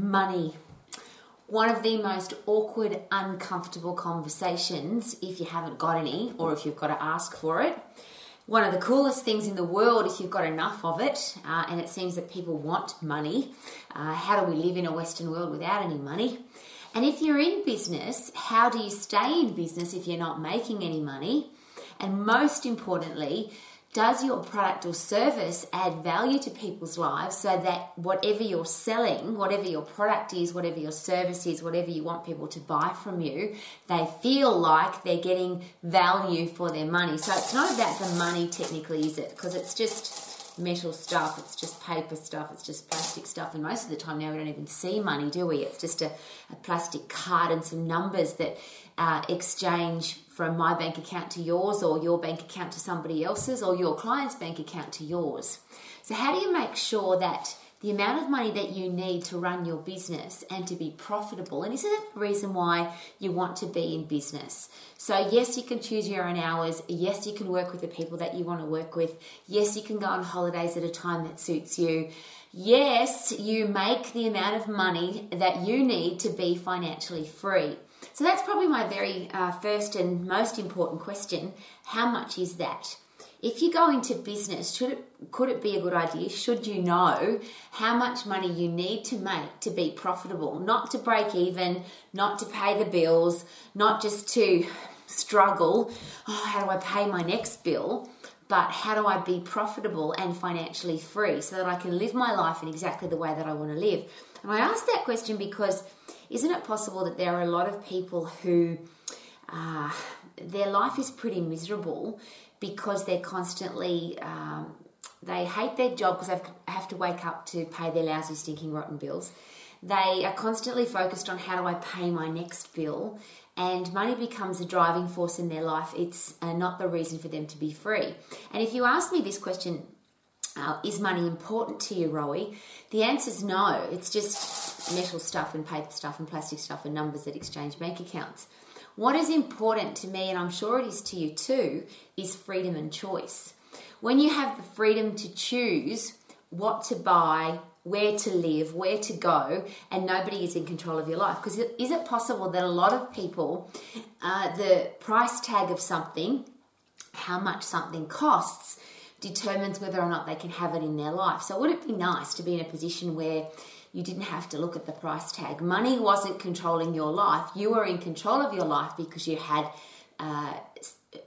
money. One of the most awkward, uncomfortable conversations if you haven't got any or if you've got to ask for it. One of the coolest things in the world if you've got enough of it, uh, and it seems that people want money. Uh, how do we live in a Western world without any money? And if you're in business, how do you stay in business if you're not making any money? And most importantly, does your product or service add value to people's lives so that whatever you're selling, whatever your product is, whatever your service is, whatever you want people to buy from you, they feel like they're getting value for their money? So it's not about the money technically, is it? Because it's just metal stuff, it's just paper stuff, it's just plastic stuff, and most of the time now we don't even see money, do we? It's just a, a plastic card and some numbers that uh, exchange from my bank account to yours, or your bank account to somebody else's, or your client's bank account to yours. So, how do you make sure that the amount of money that you need to run your business and to be profitable. And isn't that the reason why you want to be in business? So, yes, you can choose your own hours. Yes, you can work with the people that you want to work with. Yes, you can go on holidays at a time that suits you. Yes, you make the amount of money that you need to be financially free. So that's probably my very uh, first and most important question. How much is that? If you go into business, should it could it be a good idea? Should you know how much money you need to make to be profitable, not to break even, not to pay the bills, not just to struggle, oh, how do I pay my next bill? But how do I be profitable and financially free so that I can live my life in exactly the way that I want to live? And I ask that question because isn't it possible that there are a lot of people who uh, their life is pretty miserable because they're constantly um, they hate their job because they have to wake up to pay their lousy stinking rotten bills they are constantly focused on how do i pay my next bill and money becomes a driving force in their life it's uh, not the reason for them to be free and if you ask me this question uh, is money important to you, Rowie? The answer is no. It's just metal stuff and paper stuff and plastic stuff and numbers that exchange bank accounts. What is important to me, and I'm sure it is to you too, is freedom and choice. When you have the freedom to choose what to buy, where to live, where to go, and nobody is in control of your life. Because is it possible that a lot of people, uh, the price tag of something, how much something costs, determines whether or not they can have it in their life. So, would it be nice to be in a position where you didn't have to look at the price tag? Money wasn't controlling your life. You were in control of your life because you had uh,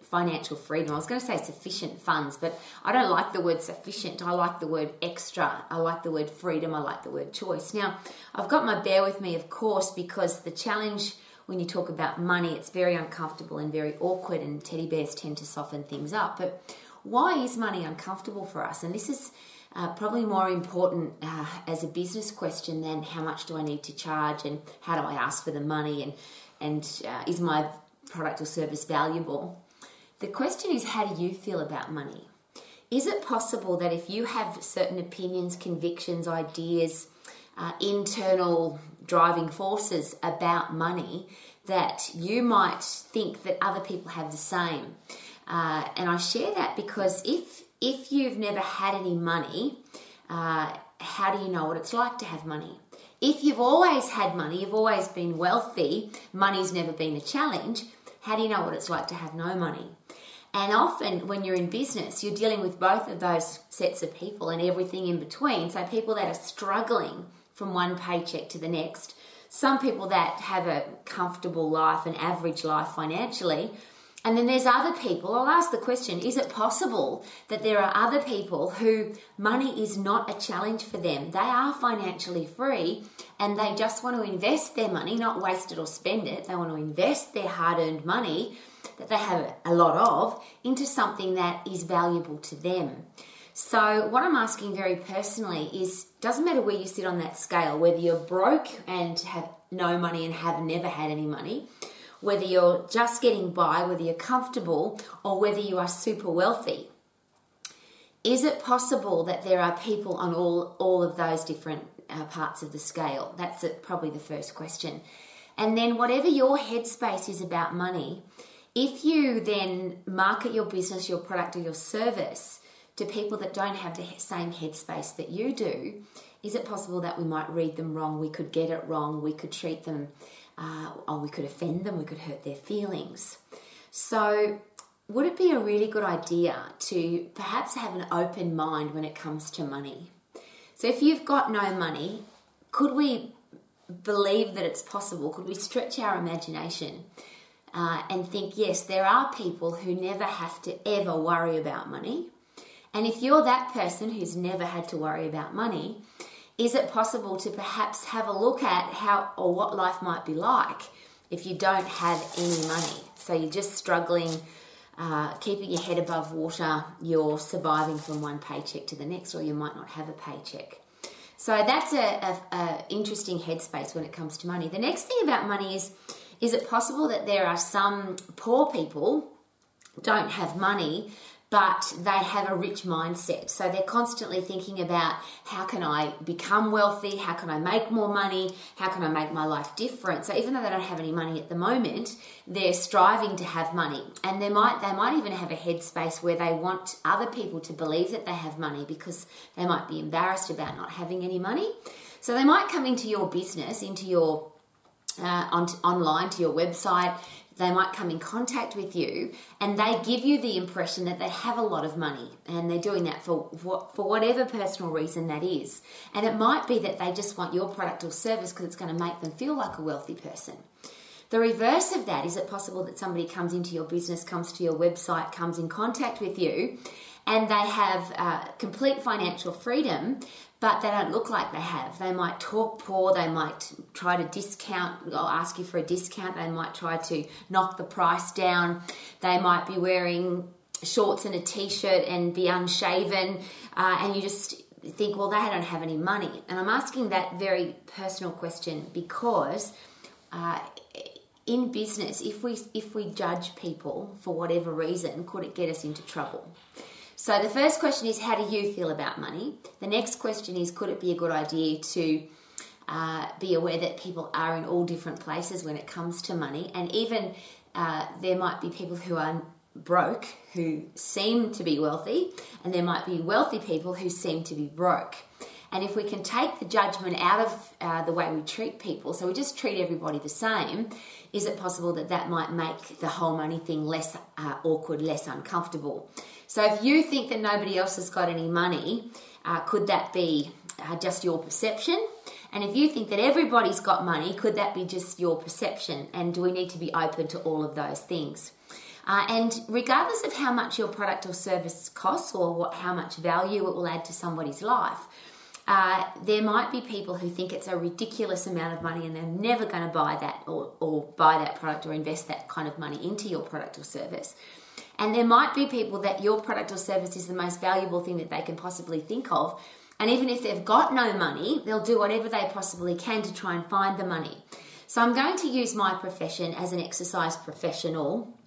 financial freedom. I was going to say sufficient funds, but I don't like the word sufficient. I like the word extra. I like the word freedom. I like the word choice. Now, I've got my bear with me, of course, because the challenge when you talk about money, it's very uncomfortable and very awkward, and teddy bears tend to soften things up. But why is money uncomfortable for us? And this is uh, probably more important uh, as a business question than how much do I need to charge and how do I ask for the money and and uh, is my product or service valuable? The question is how do you feel about money? Is it possible that if you have certain opinions, convictions, ideas, uh, internal driving forces about money, that you might think that other people have the same? Uh, and I share that because if if you've never had any money, uh, how do you know what it's like to have money? If you've always had money, you've always been wealthy, money's never been a challenge, how do you know what it's like to have no money? And often when you're in business, you're dealing with both of those sets of people and everything in between. So people that are struggling from one paycheck to the next, some people that have a comfortable life, an average life financially, and then there's other people. I'll ask the question is it possible that there are other people who money is not a challenge for them? They are financially free and they just want to invest their money, not waste it or spend it. They want to invest their hard earned money that they have a lot of into something that is valuable to them. So, what I'm asking very personally is doesn't matter where you sit on that scale, whether you're broke and have no money and have never had any money whether you're just getting by, whether you're comfortable, or whether you are super wealthy. Is it possible that there are people on all, all of those different uh, parts of the scale? That's probably the first question. And then, whatever your headspace is about money, if you then market your business, your product, or your service to people that don't have the same headspace that you do, Is it possible that we might read them wrong? We could get it wrong. We could treat them, uh, or we could offend them. We could hurt their feelings. So, would it be a really good idea to perhaps have an open mind when it comes to money? So, if you've got no money, could we believe that it's possible? Could we stretch our imagination uh, and think, yes, there are people who never have to ever worry about money? And if you're that person who's never had to worry about money, is it possible to perhaps have a look at how or what life might be like if you don't have any money? So you're just struggling, uh, keeping your head above water, you're surviving from one paycheck to the next, or you might not have a paycheck. So that's a, a, a interesting headspace when it comes to money. The next thing about money is is it possible that there are some poor people don't have money but they have a rich mindset. So they're constantly thinking about how can I become wealthy? How can I make more money? How can I make my life different? So even though they don't have any money at the moment, they're striving to have money. And they might they might even have a headspace where they want other people to believe that they have money because they might be embarrassed about not having any money. So they might come into your business, into your uh, on, online to your website they might come in contact with you and they give you the impression that they have a lot of money and they're doing that for for whatever personal reason that is. And it might be that they just want your product or service because it's going to make them feel like a wealthy person. The reverse of that is it possible that somebody comes into your business comes to your website comes in contact with you and they have uh, complete financial freedom but they don't look like they have. They might talk poor, they might try to discount or ask you for a discount, they might try to knock the price down, they might be wearing shorts and a t shirt and be unshaven, uh, and you just think, well, they don't have any money. And I'm asking that very personal question because. Uh, in business, if we if we judge people for whatever reason, could it get us into trouble? So the first question is, how do you feel about money? The next question is, could it be a good idea to uh, be aware that people are in all different places when it comes to money, and even uh, there might be people who are broke who seem to be wealthy, and there might be wealthy people who seem to be broke. And if we can take the judgment out of uh, the way we treat people, so we just treat everybody the same, is it possible that that might make the whole money thing less uh, awkward, less uncomfortable? So if you think that nobody else has got any money, uh, could that be uh, just your perception? And if you think that everybody's got money, could that be just your perception? And do we need to be open to all of those things? Uh, and regardless of how much your product or service costs or what, how much value it will add to somebody's life, uh, there might be people who think it's a ridiculous amount of money and they're never going to buy that or, or buy that product or invest that kind of money into your product or service. And there might be people that your product or service is the most valuable thing that they can possibly think of. And even if they've got no money, they'll do whatever they possibly can to try and find the money. So I'm going to use my profession as an exercise professional.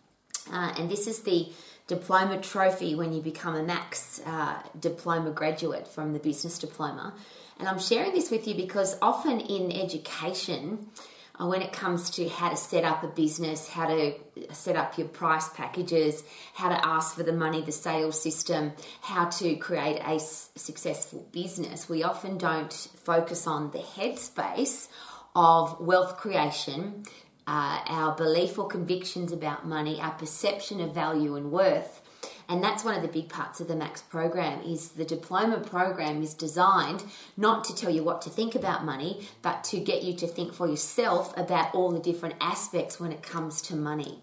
Uh, and this is the diploma trophy when you become a Max uh, diploma graduate from the business diploma. And I'm sharing this with you because often in education, when it comes to how to set up a business, how to set up your price packages, how to ask for the money, the sales system, how to create a successful business, we often don't focus on the headspace of wealth creation, uh, our belief or convictions about money, our perception of value and worth, and that's one of the big parts of the max program is the diploma program is designed not to tell you what to think about money but to get you to think for yourself about all the different aspects when it comes to money.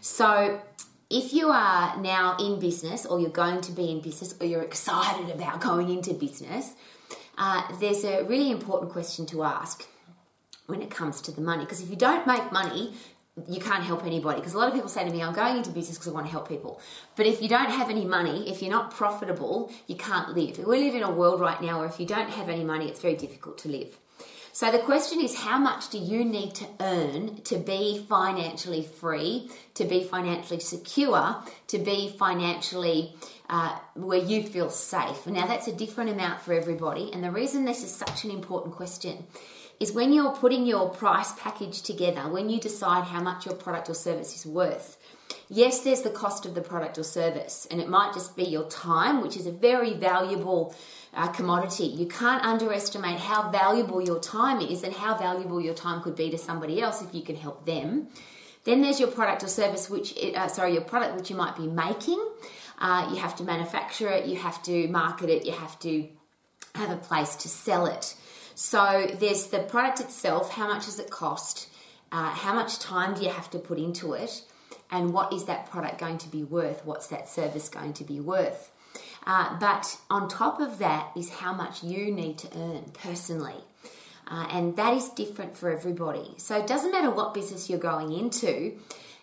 So if you are now in business or you're going to be in business or you're excited about going into business uh, there's a really important question to ask when it comes to the money. Because if you don't make money you can't help anybody. Because a lot of people say to me i'm going into business because i want to help people. But if you don't have any money if you're not profitable you can't live. We live in a world right now where if you don't have any money it's very difficult to live. So the question is how much do you need to earn to be financially free to be financially secure to be financially uh, where you feel safe? Now that's a different amount for everybody and the reason this is such an important question is when you're putting your price package together, when you decide how much your product or service is worth, Yes, there's the cost of the product or service, and it might just be your time, which is a very valuable uh, commodity. You can't underestimate how valuable your time is and how valuable your time could be to somebody else if you can help them. Then there's your product or service, which uh, sorry, your product which you might be making. Uh, you have to manufacture it, you have to market it, you have to have a place to sell it. So there's the product itself. How much does it cost? Uh, how much time do you have to put into it? And what is that product going to be worth? What's that service going to be worth? Uh, but on top of that is how much you need to earn personally. Uh, and that is different for everybody. So it doesn't matter what business you're going into.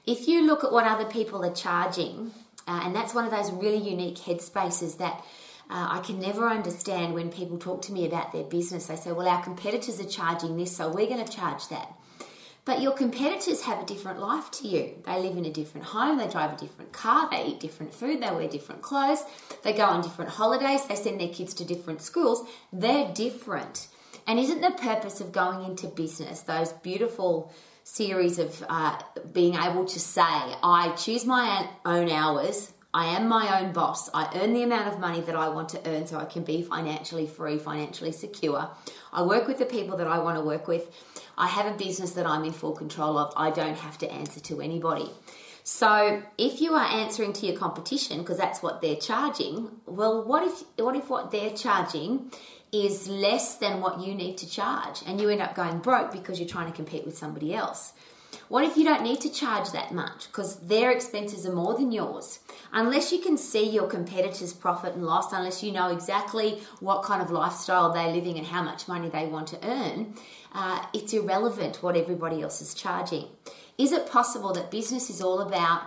If you look at what other people are charging, uh, and that's one of those really unique headspaces that uh, I can never understand when people talk to me about their business. They say, well, our competitors are charging this, so we're going to charge that. But your competitors have a different life to you. They live in a different home, they drive a different car, they eat different food, they wear different clothes, they go on different holidays, they send their kids to different schools. They're different. And isn't the purpose of going into business those beautiful series of uh, being able to say, I choose my own hours, I am my own boss, I earn the amount of money that I want to earn so I can be financially free, financially secure. I work with the people that I want to work with. I have a business that I'm in full control of. I don't have to answer to anybody. So if you are answering to your competition because that's what they're charging, well, what if what if what they're charging is less than what you need to charge and you end up going broke because you're trying to compete with somebody else? What if you don't need to charge that much because their expenses are more than yours? Unless you can see your competitors' profit and loss, unless you know exactly what kind of lifestyle they're living and how much money they want to earn, uh, it's irrelevant what everybody else is charging. Is it possible that business is all about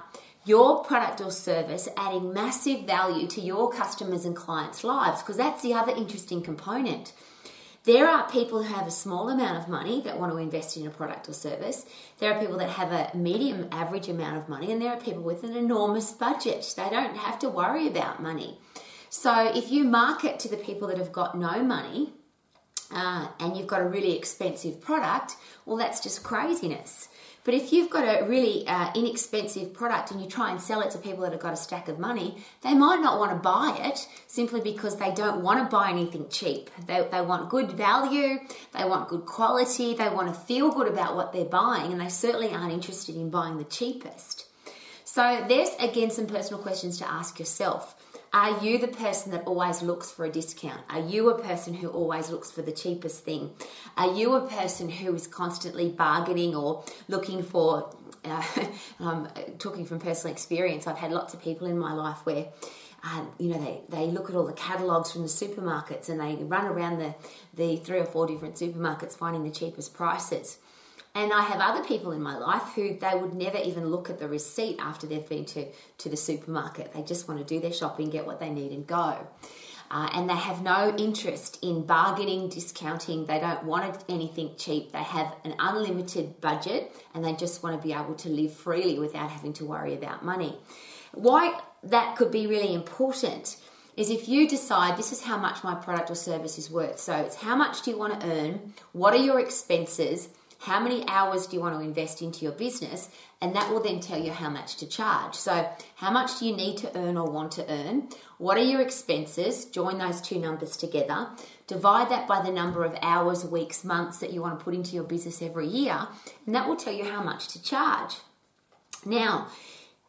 your product or service adding massive value to your customers and clients' lives? Because that's the other interesting component. There are people who have a small amount of money that want to invest in a product or service. There are people that have a medium average amount of money, and there are people with an enormous budget. They don't have to worry about money. So, if you market to the people that have got no money, uh, and you've got a really expensive product, well, that's just craziness. But if you've got a really uh, inexpensive product and you try and sell it to people that have got a stack of money, they might not want to buy it simply because they don't want to buy anything cheap. They, they want good value, they want good quality, they want to feel good about what they're buying, and they certainly aren't interested in buying the cheapest. So, there's again some personal questions to ask yourself. Are you the person that always looks for a discount? Are you a person who always looks for the cheapest thing? Are you a person who is constantly bargaining or looking for? Uh, I'm talking from personal experience. I've had lots of people in my life where. Um, you know, they, they look at all the catalogues from the supermarkets and they run around the, the three or four different supermarkets finding the cheapest prices. And I have other people in my life who they would never even look at the receipt after they've been to, to the supermarket. They just want to do their shopping, get what they need, and go. Uh, and they have no interest in bargaining, discounting. They don't want anything cheap. They have an unlimited budget and they just want to be able to live freely without having to worry about money. Why that could be really important is if you decide this is how much my product or service is worth. So it's how much do you want to earn? What are your expenses? How many hours do you want to invest into your business? And that will then tell you how much to charge. So how much do you need to earn or want to earn? What are your expenses? Join those two numbers together. Divide that by the number of hours weeks months that you want to put into your business every year and that will tell you how much to charge. Now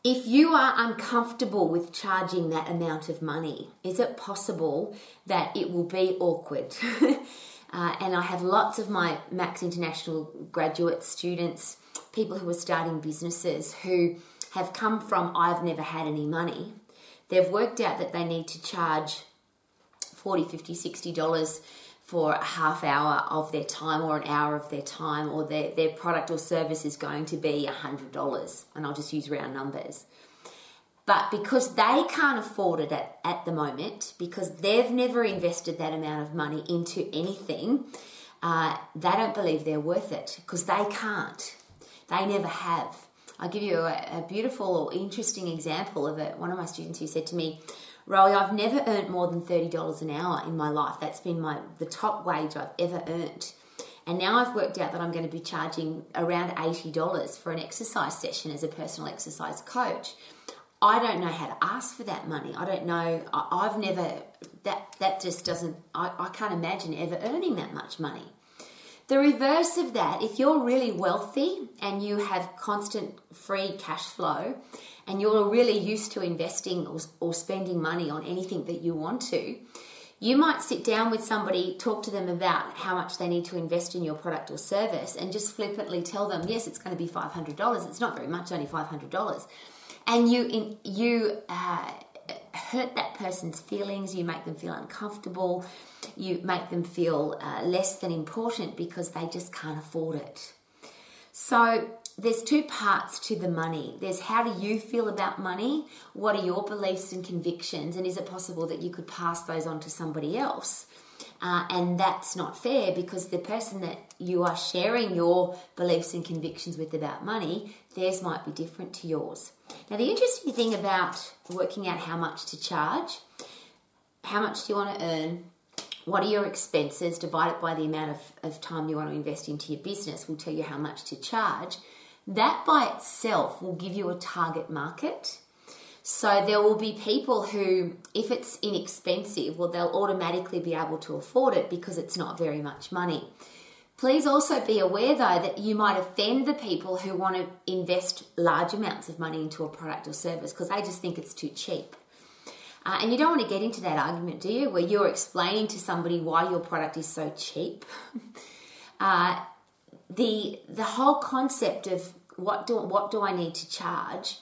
if you are uncomfortable with charging that amount of money is it possible that it will be awkward Uh, and I have lots of my Max International graduate students, people who are starting businesses who have come from I've never had any money. They've worked out that they need to charge 40, 50, 60 dollars for a half hour of their time or an hour of their time or their, their product or service is going to be $100 and I'll just use round numbers. But because they can't afford it at, at the moment, because they've never invested that amount of money into anything, uh, they don't believe they're worth it because they can't. They never have. I'll give you a, a beautiful or interesting example of it. One of my students who said to me, Rowie, I've never earned more than $30 an hour in my life. That's been my the top wage I've ever earned. And now I've worked out that I'm going to be charging around $80 for an exercise session as a personal exercise coach. I don't know how to ask for that money. I don't know. I, have never, that, that just doesn't, I, I can't imagine ever earning that much money. The reverse of that, if you're really wealthy and you have constant free cash flow and you're really used to investing or, or spending money on anything that you want to, you might sit down with somebody, talk to them about how much they need to invest in your product or service, and just flippantly tell them, yes, it's going to be $500. It's not very much, only $500. And you, in, you uh, hurt that person's feelings, you make them feel uncomfortable, you make them feel uh, less than important because they just can't afford it. So, there's two parts to the money. There's how do you feel about money? What are your beliefs and convictions? And is it possible that you could pass those on to somebody else? Uh, and that's not fair because the person that you are sharing your beliefs and convictions with about money, theirs might be different to yours. Now, the interesting thing about working out how much to charge, how much do you want to earn, what are your expenses, divide it by the amount of, of time you want to invest into your business, will tell you how much to charge. That by itself will give you a target market. So there will be people who, if it's inexpensive, well, they'll automatically be able to afford it because it's not very much money. Please also be aware though that you might offend the people who want to invest large amounts of money into a product or service because they just think it's too cheap. Uh, and you don't want to get into that argument, do you? Where you're explaining to somebody why your product is so cheap. uh, the the whole concept of what do what do I need to charge?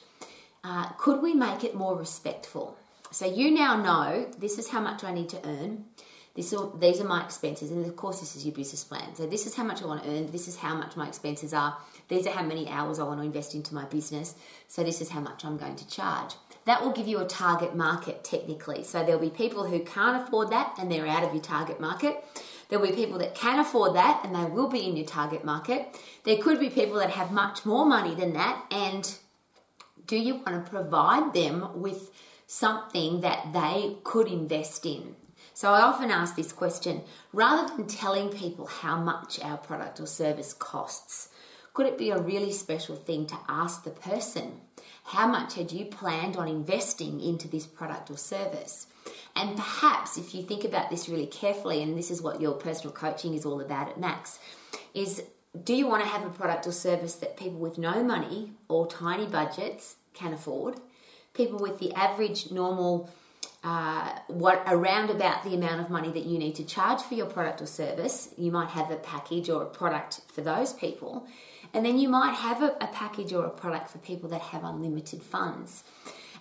Uh, could we make it more respectful? So you now know this is how much I need to earn. This these are my expenses, and of course, this is your business plan. So, this is how much I want to earn. This is how much my expenses are. These are how many hours I want to invest into my business. So, this is how much I'm going to charge. That will give you a target market technically. So, there'll be people who can't afford that and they're out of your target market. There'll be people that can afford that and they will be in your target market. There could be people that have much more money than that. And do you want to provide them with something that they could invest in? So I often ask this question rather than telling people how much our product or service costs, could it be a really special thing to ask the person how much had you planned on investing into this product or service? And perhaps if you think about this really carefully, and this is what your personal coaching is all about at Max, is do you want to have a product or service that people with no money or tiny budgets can afford? People with the average normal uh, what around about the amount of money that you need to charge for your product or service. You might have a package or a product for those people, and then you might have a, a package or a product for people that have unlimited funds.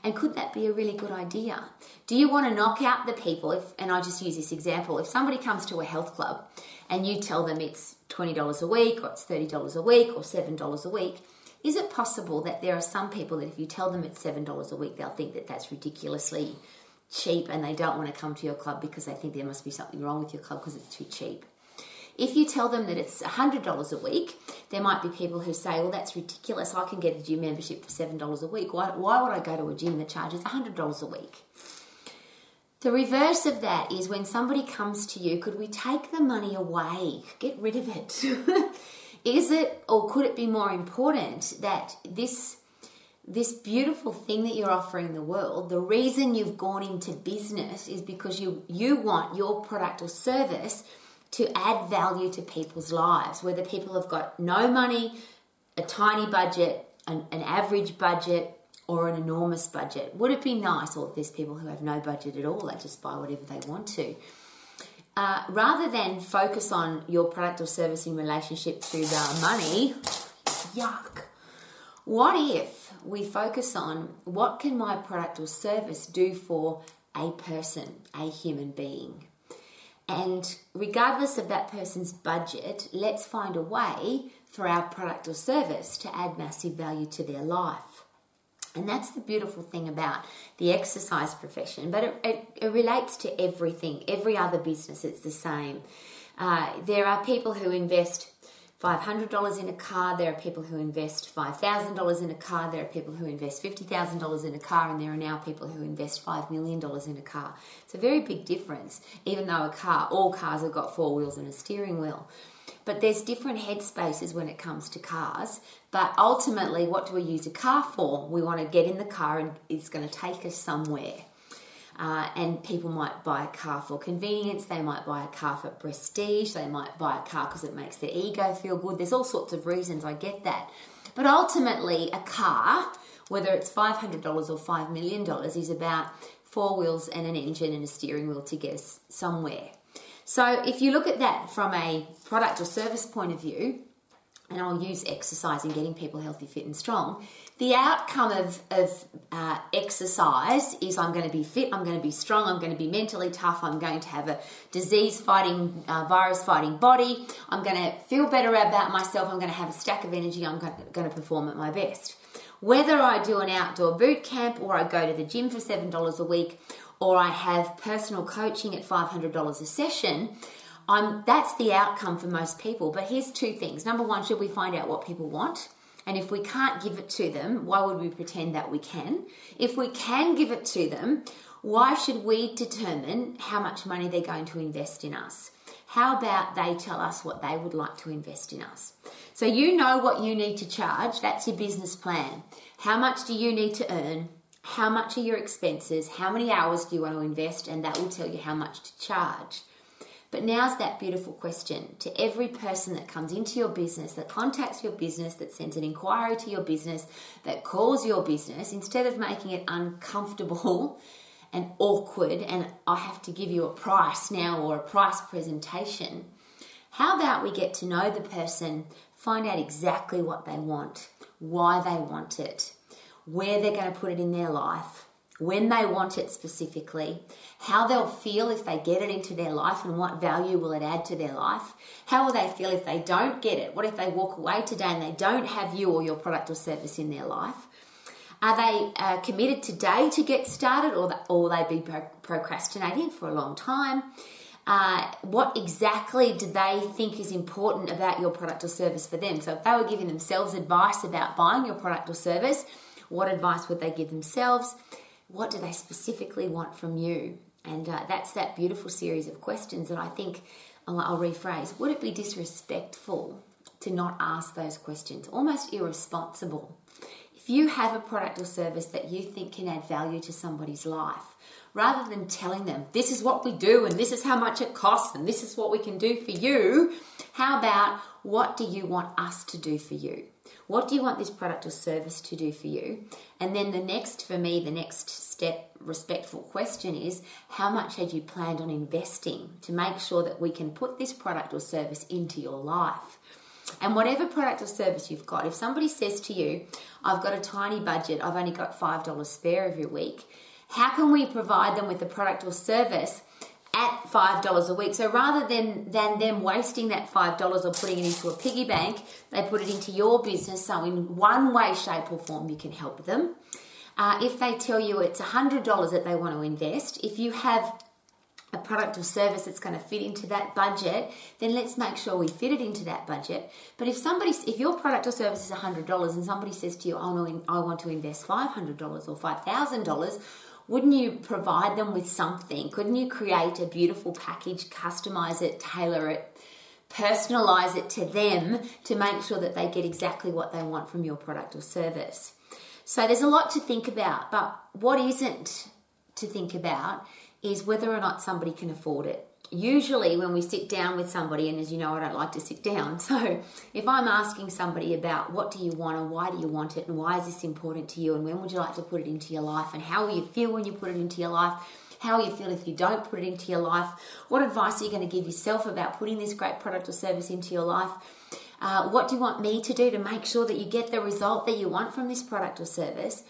And could that be a really good idea? Do you want to knock out the people? If, and I'll just use this example. If somebody comes to a health club and you tell them it's $20 a week or it's $30 a week or $7 a week, is it possible that there are some people that if you tell them it's $7 a week, they'll think that that's ridiculously cheap and they don't want to come to your club because they think there must be something wrong with your club because it's too cheap. If you tell them that it's $100 a week, there might be people who say, well, that's ridiculous. I can get a gym membership for $7 a week. Why, why would I go to a gym that charges $100 a week? The reverse of that is when somebody comes to you, could we take the money away? Get rid of it. is it, or could it be more important that this this beautiful thing that you're offering the world, the reason you've gone into business is because you, you want your product or service to add value to people's lives, whether people have got no money, a tiny budget, an, an average budget, or an enormous budget. Would it be nice, or there's people who have no budget at all, they just buy whatever they want to? Uh, rather than focus on your product or service in relationship to the money, yuck. What if we focus on what can my product or service do for a person, a human being. And regardless of that person's budget, let's find a way for our product or service to add massive value to their life. And that's the beautiful thing about the exercise profession, but it, it, it relates to everything, every other business, it's the same. Uh, there are people who invest $500 in a car. There are people who invest $5,000 in a car. There are people who invest $50,000 in a car. And there are now people who invest $5 million in a car. It's a very big difference, even though a car, all cars have got four wheels and a steering wheel. but there's different headspaces when it comes to cars. But ultimately, what do we use a car for? We want to get in the car and it's going to take us somewhere. Uh, and people might buy a car for convenience, they might buy a car for prestige, they might buy a car because it makes their ego feel good. There's all sorts of reasons, I get that. But ultimately, a car, whether it's $500 or $5 million, is about four wheels and an engine and a steering wheel to get us somewhere. So if you look at that from a product or service point of view, and I'll use exercise and getting people healthy, fit, and strong. The outcome of, of uh, exercise is I'm going to be fit, I'm going to be strong, I'm going to be mentally tough, I'm going to have a disease fighting, uh, virus fighting body, I'm going to feel better about myself, I'm going to have a stack of energy, I'm going to perform at my best. Whether I do an outdoor boot camp or I go to the gym for $7 a week or I have personal coaching at $500 a session, I'm, that's the outcome for most people. But here's two things. Number one, should we find out what people want? And if we can't give it to them, why would we pretend that we can? If we can give it to them, why should we determine how much money they're going to invest in us? How about they tell us what they would like to invest in us? So you know what you need to charge, that's your business plan. How much do you need to earn? How much are your expenses? How many hours do you want to invest? And that will tell you how much to charge. But now's that beautiful question to every person that comes into your business, that contacts your business, that sends an inquiry to your business, that calls your business, instead of making it uncomfortable and awkward and I have to give you a price now or a price presentation, how about we get to know the person, find out exactly what they want, why they want it, where they're going to put it in their life, when they want it specifically, how they'll feel if they get it into their life and what value will it add to their life, how will they feel if they don't get it, what if they walk away today and they don't have you or your product or service in their life. Are they uh, committed today to get started or, or will they be pro- procrastinating for a long time? Uh, what exactly do they think is important about your product or service for them? So, if they were giving themselves advice about buying your product or service, what advice would they give themselves? What do they specifically want from you? And uh, that's that beautiful series of questions that I think I'll, I'll rephrase. Would it be disrespectful to not ask those questions? Almost irresponsible. If you have a product or service that you think can add value to somebody's life, rather than telling them this is what we do and this is how much it costs and this is what we can do for you, how about what do you want us to do for you? What do you want this product or service to do for you? And then the next, for me, the next step, respectful question is how much had you planned on investing to make sure that we can put this product or service into your life? And whatever product or service you've got, if somebody says to you, I've got a tiny budget, I've only got $5 spare every week, how can we provide them with a product or service at five dollars a week. So rather than than them wasting that five dollars or putting it into a piggy bank, they put it into your business. So in one way, shape, or form, you can help them. Uh, if they tell you it's a hundred dollars that they want to invest, if you have a product or service that's going to fit into that budget, then let's make sure we fit it into that budget. But if somebody, if your product or service is $100 and somebody says to you, oh, no, I want to invest $500 or $5,000, wouldn't you provide them with something? Couldn't you create a beautiful package, customize it, tailor it, personalize it to them to make sure that they get exactly what they want from your product or service? So there's a lot to think about, but what isn't to think about is whether or not somebody can afford it usually when we sit down with somebody, and as you know, I don't like to sit down. So if I'm asking somebody about what do you want and why do you want it and why is this important to you and when would you like to put it into your life and how will you feel when you put it into your life? How will you feel if you don't put it into your life? What advice are you going to give yourself about putting this great product or service into your life? Uh, what do you want me to do to make sure that you get the result that you want from this product or service?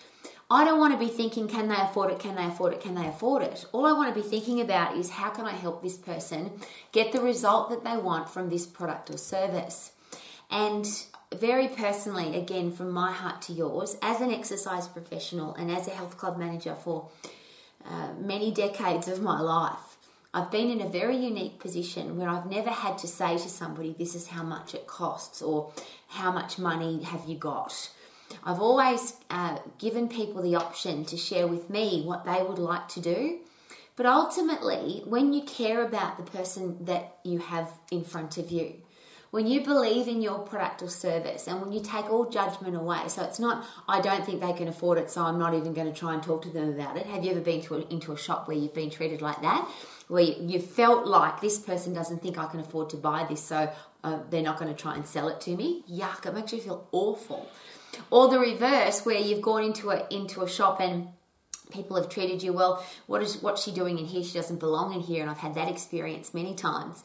I don't want to be thinking, can they afford it? Can they afford it? Can they afford it? All I want to be thinking about is how can I help this person get the result that they want from this product or service? And very personally, again, from my heart to yours, as an exercise professional and as a health club manager for uh, many decades of my life, I've been in a very unique position where I've never had to say to somebody, this is how much it costs or how much money have you got I've always uh, given people the option to share with me what they would like to do. But ultimately, when you care about the person that you have in front of you, when you believe in your product or service and when you take all judgment away, so it's not, I don't think they can afford it, so I'm not even going to try and talk to them about it. Have you ever been to a, into a shop where you've been treated like that? Where you, you felt like this person doesn't think I can afford to buy this, so uh, they're not going to try and sell it to me? Yuck, it makes you feel awful. Or the reverse, where you've gone into a, into a shop and people have treated you well. What is what's she doing in here? She doesn't belong in here, and I've had that experience many times.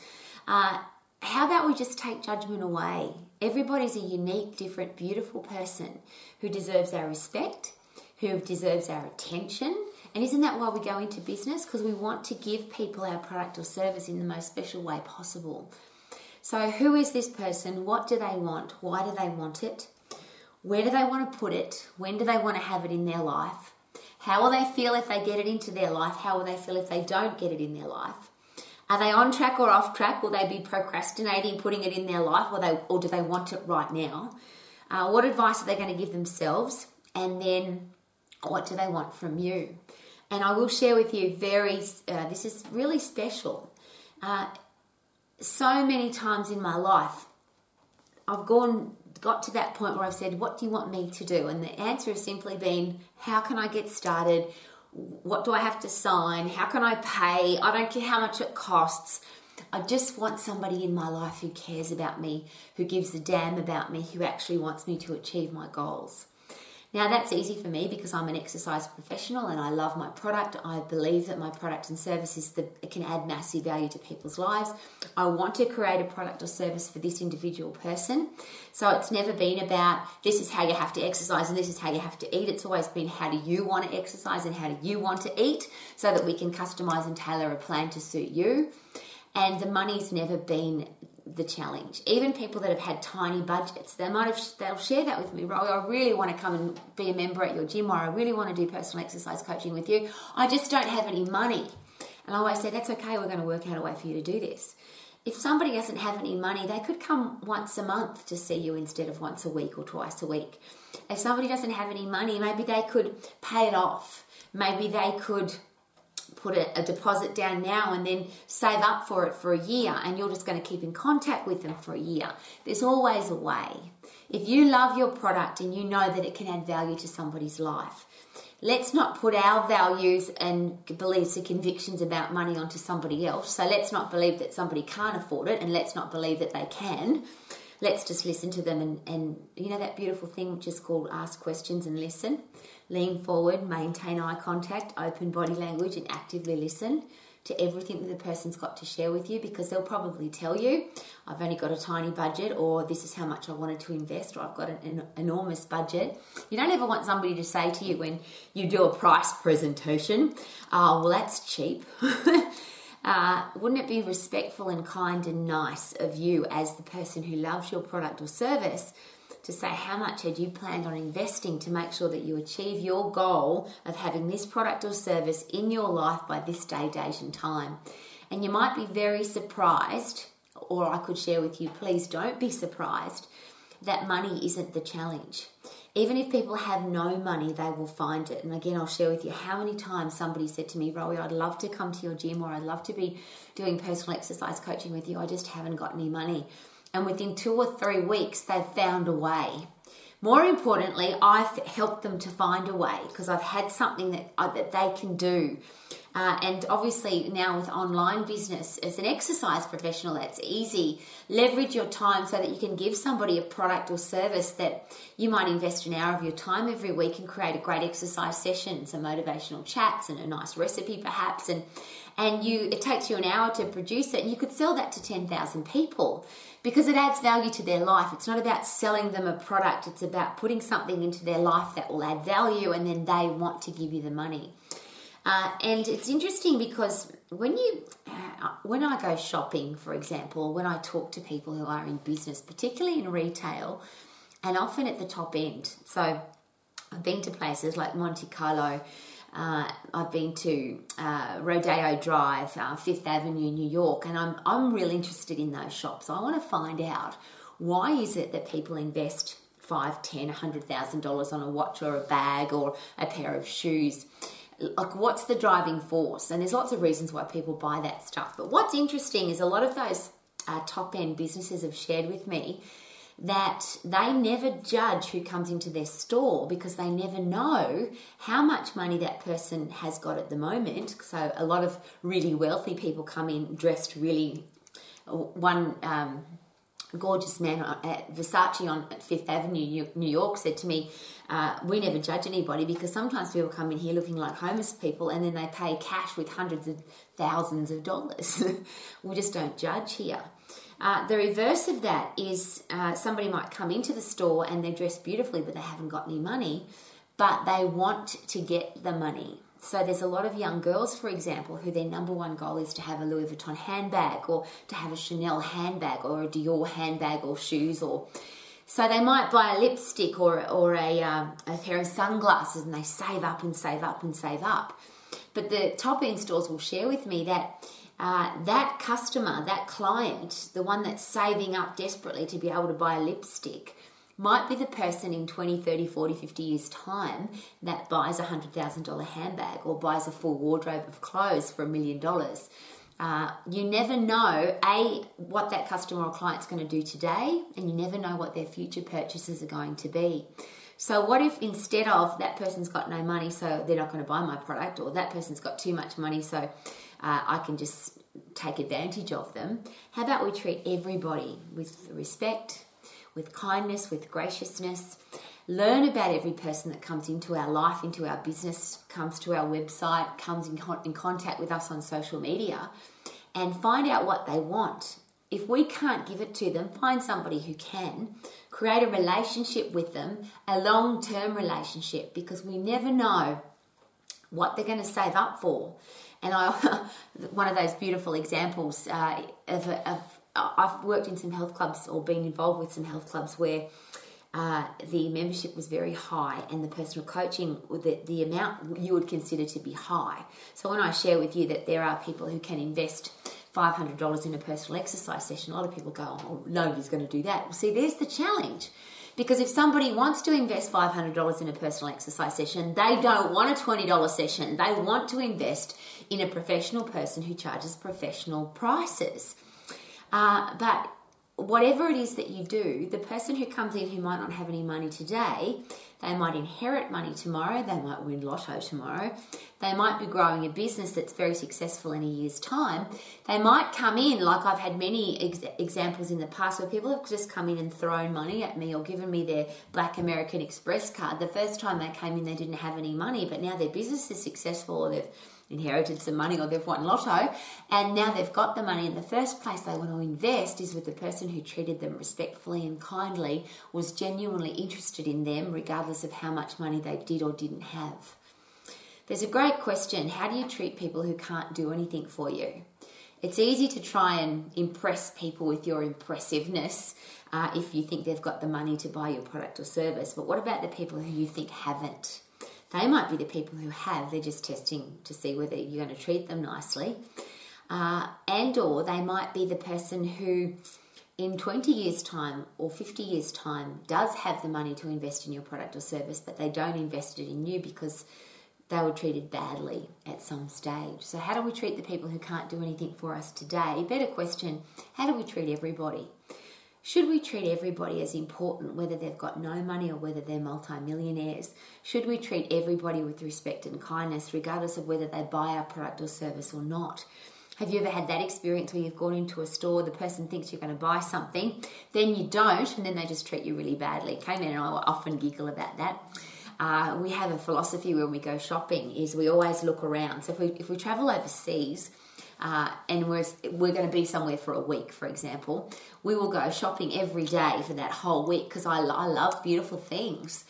Uh, how about we just take judgment away? Everybody's a unique, different, beautiful person who deserves our respect, who deserves our attention. And isn't that why we go into business? Because we want to give people our product or service in the most special way possible. So, who is this person? What do they want? Why do they want it? Where do they want to put it? When do they want to have it in their life? How will they feel if they get it into their life? How will they feel if they don't get it in their life? Are they on track or off track? Will they be procrastinating putting it in their life or, they, or do they want it right now? Uh, what advice are they going to give themselves? And then what do they want from you? And I will share with you very, uh, this is really special. Uh, so many times in my life, I've gone, got to that point where I've said, What do you want me to do? And the answer has simply been, How can I get started? what do I have to sign? How can I pay? I don't care how much it costs. I just want somebody in my life who cares about me, who gives a damn about me, who actually wants me to achieve my goals. Now, that's easy for me because I'm an exercise professional and I love my product. I believe that my product and service is the, it can add massive value to people's lives. I want to create a product or service for this individual person. So it's never been about this is how you have to exercise and this is how you have to eat. It's always been how do you want to exercise and how do you want to eat so that we can customize and tailor a plan to suit you. And the money's never been the challenge. Even people that have had tiny budgets, they might have they'll share that with me. Rowie, I really want to come and be a member at your gym, or I really want to do personal exercise coaching with you. I just don't have any money. And I always say that's okay. We're going to work out a way for you to do this. If somebody doesn't have any money, they could come once a month to see you instead of once a week or twice a week. If somebody doesn't have any money, maybe they could pay it off. Maybe they could put a, a, deposit down now and then save up for it for a year and you're just going to keep in contact with them for a year. There's always a way. If you love your product and you know that it can add value to somebody's life, let's not put our values and beliefs and convictions about money onto somebody else. So let's not believe that somebody can't afford it and let's not believe that they can. Let's just listen to them and, and you know that beautiful thing which is called ask questions and listen lean forward, maintain eye contact, open body language, and actively listen to everything that the person's got to share with you because they'll probably tell you, I've only got a tiny budget, or this is how much I wanted to invest, or I've got an, enormous budget. You don't ever want somebody to say to you when you do a price presentation, oh, well, that's cheap. Uh, wouldn't it be respectful and kind and nice of you as the person who loves your product or service to say how much had you planned on investing to make sure that you achieve your goal of having this product or service in your life by this day, date, and time. And you might be very surprised, or I could share with you, please don't be surprised, that money isn't the challenge. Even if people have no money, they will find it. And again, I'll share with you how many times somebody said to me, Rowie, I'd love to come to your gym or I'd love to be doing personal exercise coaching with you. I just haven't got any money and within two or three weeks, they've found a way. More importantly, I've helped them to find a way because I've had something that, uh, that they can do. Uh, and obviously, now with online business, as an exercise professional, that's easy. Leverage your time so that you can give somebody a product or service that you might invest an hour of your time every week and create a great exercise session, some motivational chats, and a nice recipe perhaps. And and you it takes you an hour to produce it, and you could sell that to ten thousand people because it adds value to their life. It's not about selling them a product, it's about putting something into their life that will add value and then they want to give you the money. Uh, and it's interesting because when you, uh, when I go shopping, for example, when I talk to people who are in business, particularly in retail, and often at the top end. So I've been to places like Monte Carlo, uh, I've been to uh, Rodeo Drive, uh, Fifth Avenue, New York, and I'm I'm really interested in those shops. I want to find out why is it that people invest five, ten, a hundred thousand dollars on a watch or a bag or a pair of shoes. Like, what's the driving force? And there's lots of reasons why people buy that stuff. But what's interesting is a lot of those uh, top end businesses have shared with me that they never judge who comes into their store because they never know how much money that person has got at the moment. So, a lot of really wealthy people come in dressed really. One um, gorgeous man at Versace on Fifth Avenue, New York, said to me, uh, "We never judge anybody because sometimes people come in here looking like homeless people, and then they pay cash with hundreds of thousands of dollars. we just don't judge here." Uh, the reverse of that is uh, somebody might come into the store and they're dressed beautifully, but they haven't got any money, but they want to get the money. So there's a lot of young girls, for example, who their number one goal is to have a Louis Vuitton handbag or to have a Chanel handbag or a Dior handbag or shoes or so they might buy a lipstick or, or a, um, a pair of sunglasses and they save up and save up and save up. But the top end stores will share with me that uh, that customer, that client, the one that's saving up desperately to be able to buy a lipstick, might be the person in 20, 30, 40, 50 years' time that buys a $100,000 handbag or buys a full wardrobe of clothes for a million dollars. Uh, you never know, A, what that customer or client's going to do today, and you never know what their future purchases are going to be. So, what if instead of that person's got no money, so they're not going to buy my product, or that person's got too much money, so uh, I can just take advantage of them. How about we treat everybody with respect, with kindness, with graciousness? Learn about every person that comes into our life, into our business, comes to our website, comes in, con- in contact with us on social media, and find out what they want. If we can't give it to them, find somebody who can. Create a relationship with them, a long term relationship, because we never know what they're going to save up for. And I, one of those beautiful examples uh, of, of, I've worked in some health clubs or been involved with some health clubs where uh, the membership was very high and the personal coaching, the, the amount you would consider to be high. So when I share with you that there are people who can invest $500 in a personal exercise session, a lot of people go, oh, nobody's going to do that. Well, see, there's the challenge. Because if somebody wants to invest $500 in a personal exercise session, they don't want a $20 session. They want to invest in a professional person who charges professional prices. Uh, but whatever it is that you do, the person who comes in who might not have any money today, they might inherit money tomorrow, they might win lotto tomorrow, they might be growing a business that's very successful in a year's time. They might come in, like I've had many ex- examples in the past where people have just come in and thrown money at me or given me their Black American Express card. The first time they came in, they didn't have any money, but now their business is successful or they've inherited some money or they've won lotto and now they've got the money. In the first place they want to invest is with the person who treated them respectfully and kindly was genuinely interested in them regardless of how much money they did or didn't have. There's a great question. How do you treat people who can't do anything for you? It's easy to try and impress people with your impressiveness uh, if you think they've got the money to buy your product or service but what about the people who you think haven't they might be the people who have, they're just testing to see whether you're going to treat them nicely. Uh, and or they might be the person who in 20 years time or 50 years time does have the money to invest in your product or service but they don't invest it in you because they were treated badly at some stage. So how do we treat the people who can't do anything for us today? Better question how do we treat everybody should we treat everybody as important, whether they've got no money or whether they're multimillionaires? Should we treat everybody with respect and kindness, regardless of whether they buy our product or service or not? Have you ever had that experience where you've gone into a store, the person thinks you're going to buy something, then you don't, and then they just treat you really badly? Cayman and I often giggle about that. Uh, we have a philosophy when we go shopping is we always look around. So if we if we travel overseas, uh, and we're, we're going to be somewhere for a week, for example, we will go shopping every day for that whole week because I, I love beautiful things.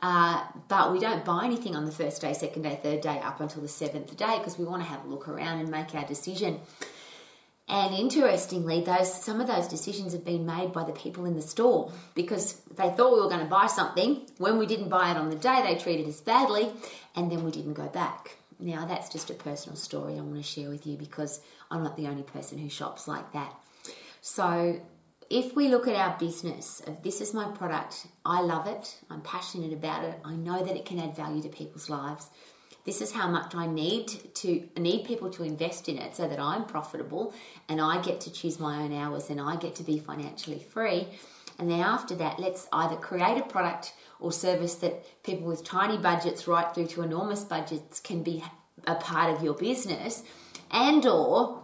Uh, but we don't buy anything on the first day, second day, third day, up until the seventh day because we want to have a look around and make our decision. And interestingly, those some of those decisions have been made by the people in the store because they thought we were going to buy something. When we didn't buy it on the day, they treated us badly, and then we didn't go back. Now, that's just a personal story I want to share with you because I'm not the only person who shops like that. So, if we look at our business of this is my product, I love it, I'm passionate about it, I know that it can add value to people's lives, this is how much I need to need people to invest in it so that I'm profitable and I get to choose my own hours and I get to be financially free. And then after that, let's either create a product or service that people with tiny budgets right through to enormous budgets can be a part of your business and or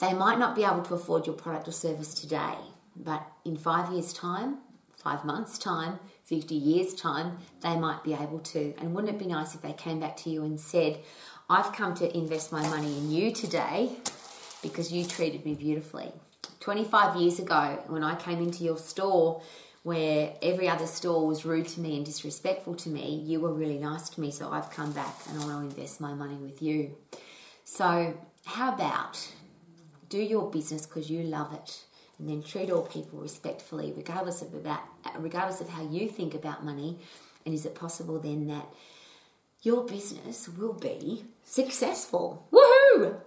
they might not be able to afford your product or service today, but in 5 years time, 5 months time, 50 years time, they might be able to. And wouldn't it be nice if they came back to you and said, "I've come to invest my money in you today because you treated me beautifully." 25 years ago, when I came into your store, where every other store was rude to me and disrespectful to me, you were really nice to me, so I've come back and I want to invest my money with you. So, how about do your business because you love it and then treat all people respectfully regardless of about regardless of how you think about money and is it possible then that your business will be successful. Woohoo!